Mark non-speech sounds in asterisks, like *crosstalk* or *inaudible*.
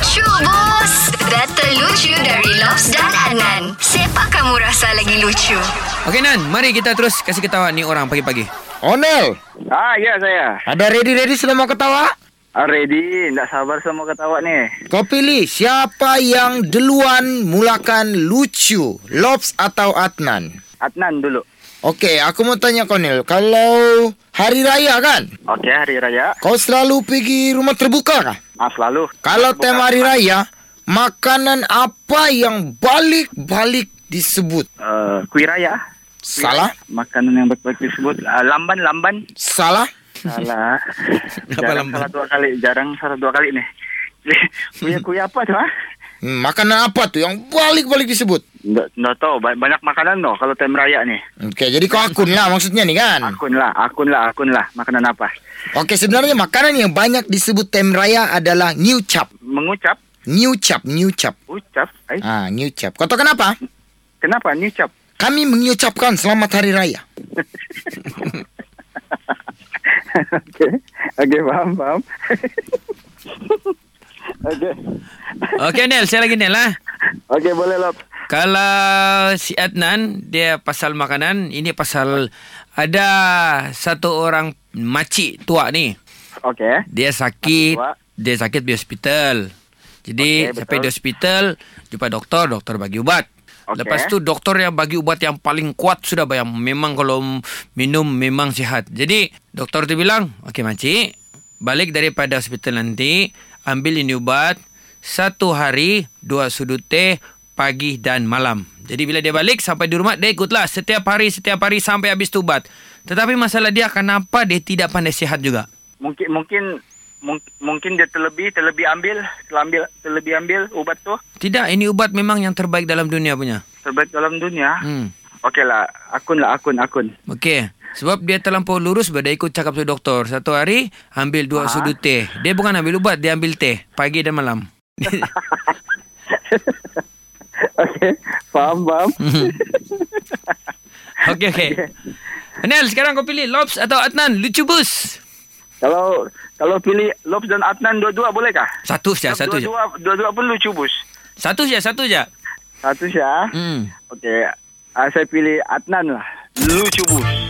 Lucu bos Data lucu dari Lobs dan Anan Siapa kamu rasa lagi lucu? Okey Nan, mari kita terus kasih ketawa ni orang pagi-pagi. Onel, Ah, ya saya. ada ready-ready sudah mau ketawa? Ah, ready. Tak sabar sama ketawa ni. Kau pilih siapa yang duluan mulakan lucu, Lobs atau Adnan? Adnan dulu. Okey, aku mau tanya kau Nel, kalau hari raya kan, Okey, hari raya. kau selalu pergi rumah terbuka kah? Ah, selalu. Kalau Bukan- tema hari raya, makanan apa yang balik-balik disebut? Uh, kuih raya. Salah? Makanan yang baik-baik disebut. Uh, lamban, lamban. Salah? Salah. *laughs* Jarang lamban? salah dua kali. Jarang salah dua kali nih. *laughs* kuih, kuih apa tu, ah? Hmm, makanan apa tuh yang balik-balik disebut? Nggak tahu. Ba- Banyak makanan no kalau time raya nih. Okey, jadi kau akun lah maksudnya nih kan? Akun lah, akun lah, akun lah. Makanan apa? Okey, sebenarnya makanan yang banyak disebut tem raya adalah new chap. Mengucap. New chap, new chap. Ucap. Eh, Ah, new chap. Kau tahu kenapa? kenapa? Nyucap. Kami mengucapkan selamat hari raya. Okey. Okey, faham, faham. *laughs* Okey. Okey Nel, saya lagi Nel lah. Okey, boleh lah. Kalau si Adnan dia pasal makanan, ini pasal ada satu orang makcik tua ni. Okey. Dia sakit, dia sakit di hospital. Jadi Okey, sampai di hospital jumpa doktor, doktor bagi ubat. Okey. Lepas tu doktor yang bagi ubat yang paling kuat sudah bayang. Memang kalau minum memang sihat. Jadi doktor tu bilang, okey makcik, balik daripada hospital nanti, ambil ini ubat satu hari dua sudut teh pagi dan malam. Jadi bila dia balik sampai di rumah dia ikutlah setiap hari setiap hari sampai habis tu ubat. Tetapi masalah dia kenapa dia tidak pandai sihat juga? Mungkin mungkin mung- mungkin dia terlebih terlebih ambil, terlambil terlebih ambil ubat tu Tidak, ini ubat memang yang terbaik dalam dunia punya. terbaik dalam dunia. Hmm. Okey lah, akun lah akun akun. Okey. Sebab dia terlampau lurus Dia ikut cakap tu doktor Satu hari Ambil dua Ah. sudut teh Dia bukan ambil ubat Dia ambil teh Pagi dan malam *laughs* *laughs* Okey, faham faham. *laughs* Okey okey Anel sekarang kau pilih Lobs atau Adnan Lucu bus kalau kalau pilih Lobs dan Adnan dua-dua boleh kah? Satu saja Satu saja dua-dua, dua-dua pun lucu bus. Satu saja Satu saja Satu Syah. hmm. Okey, ah, saya pilih Adnan lah. Lucu bus.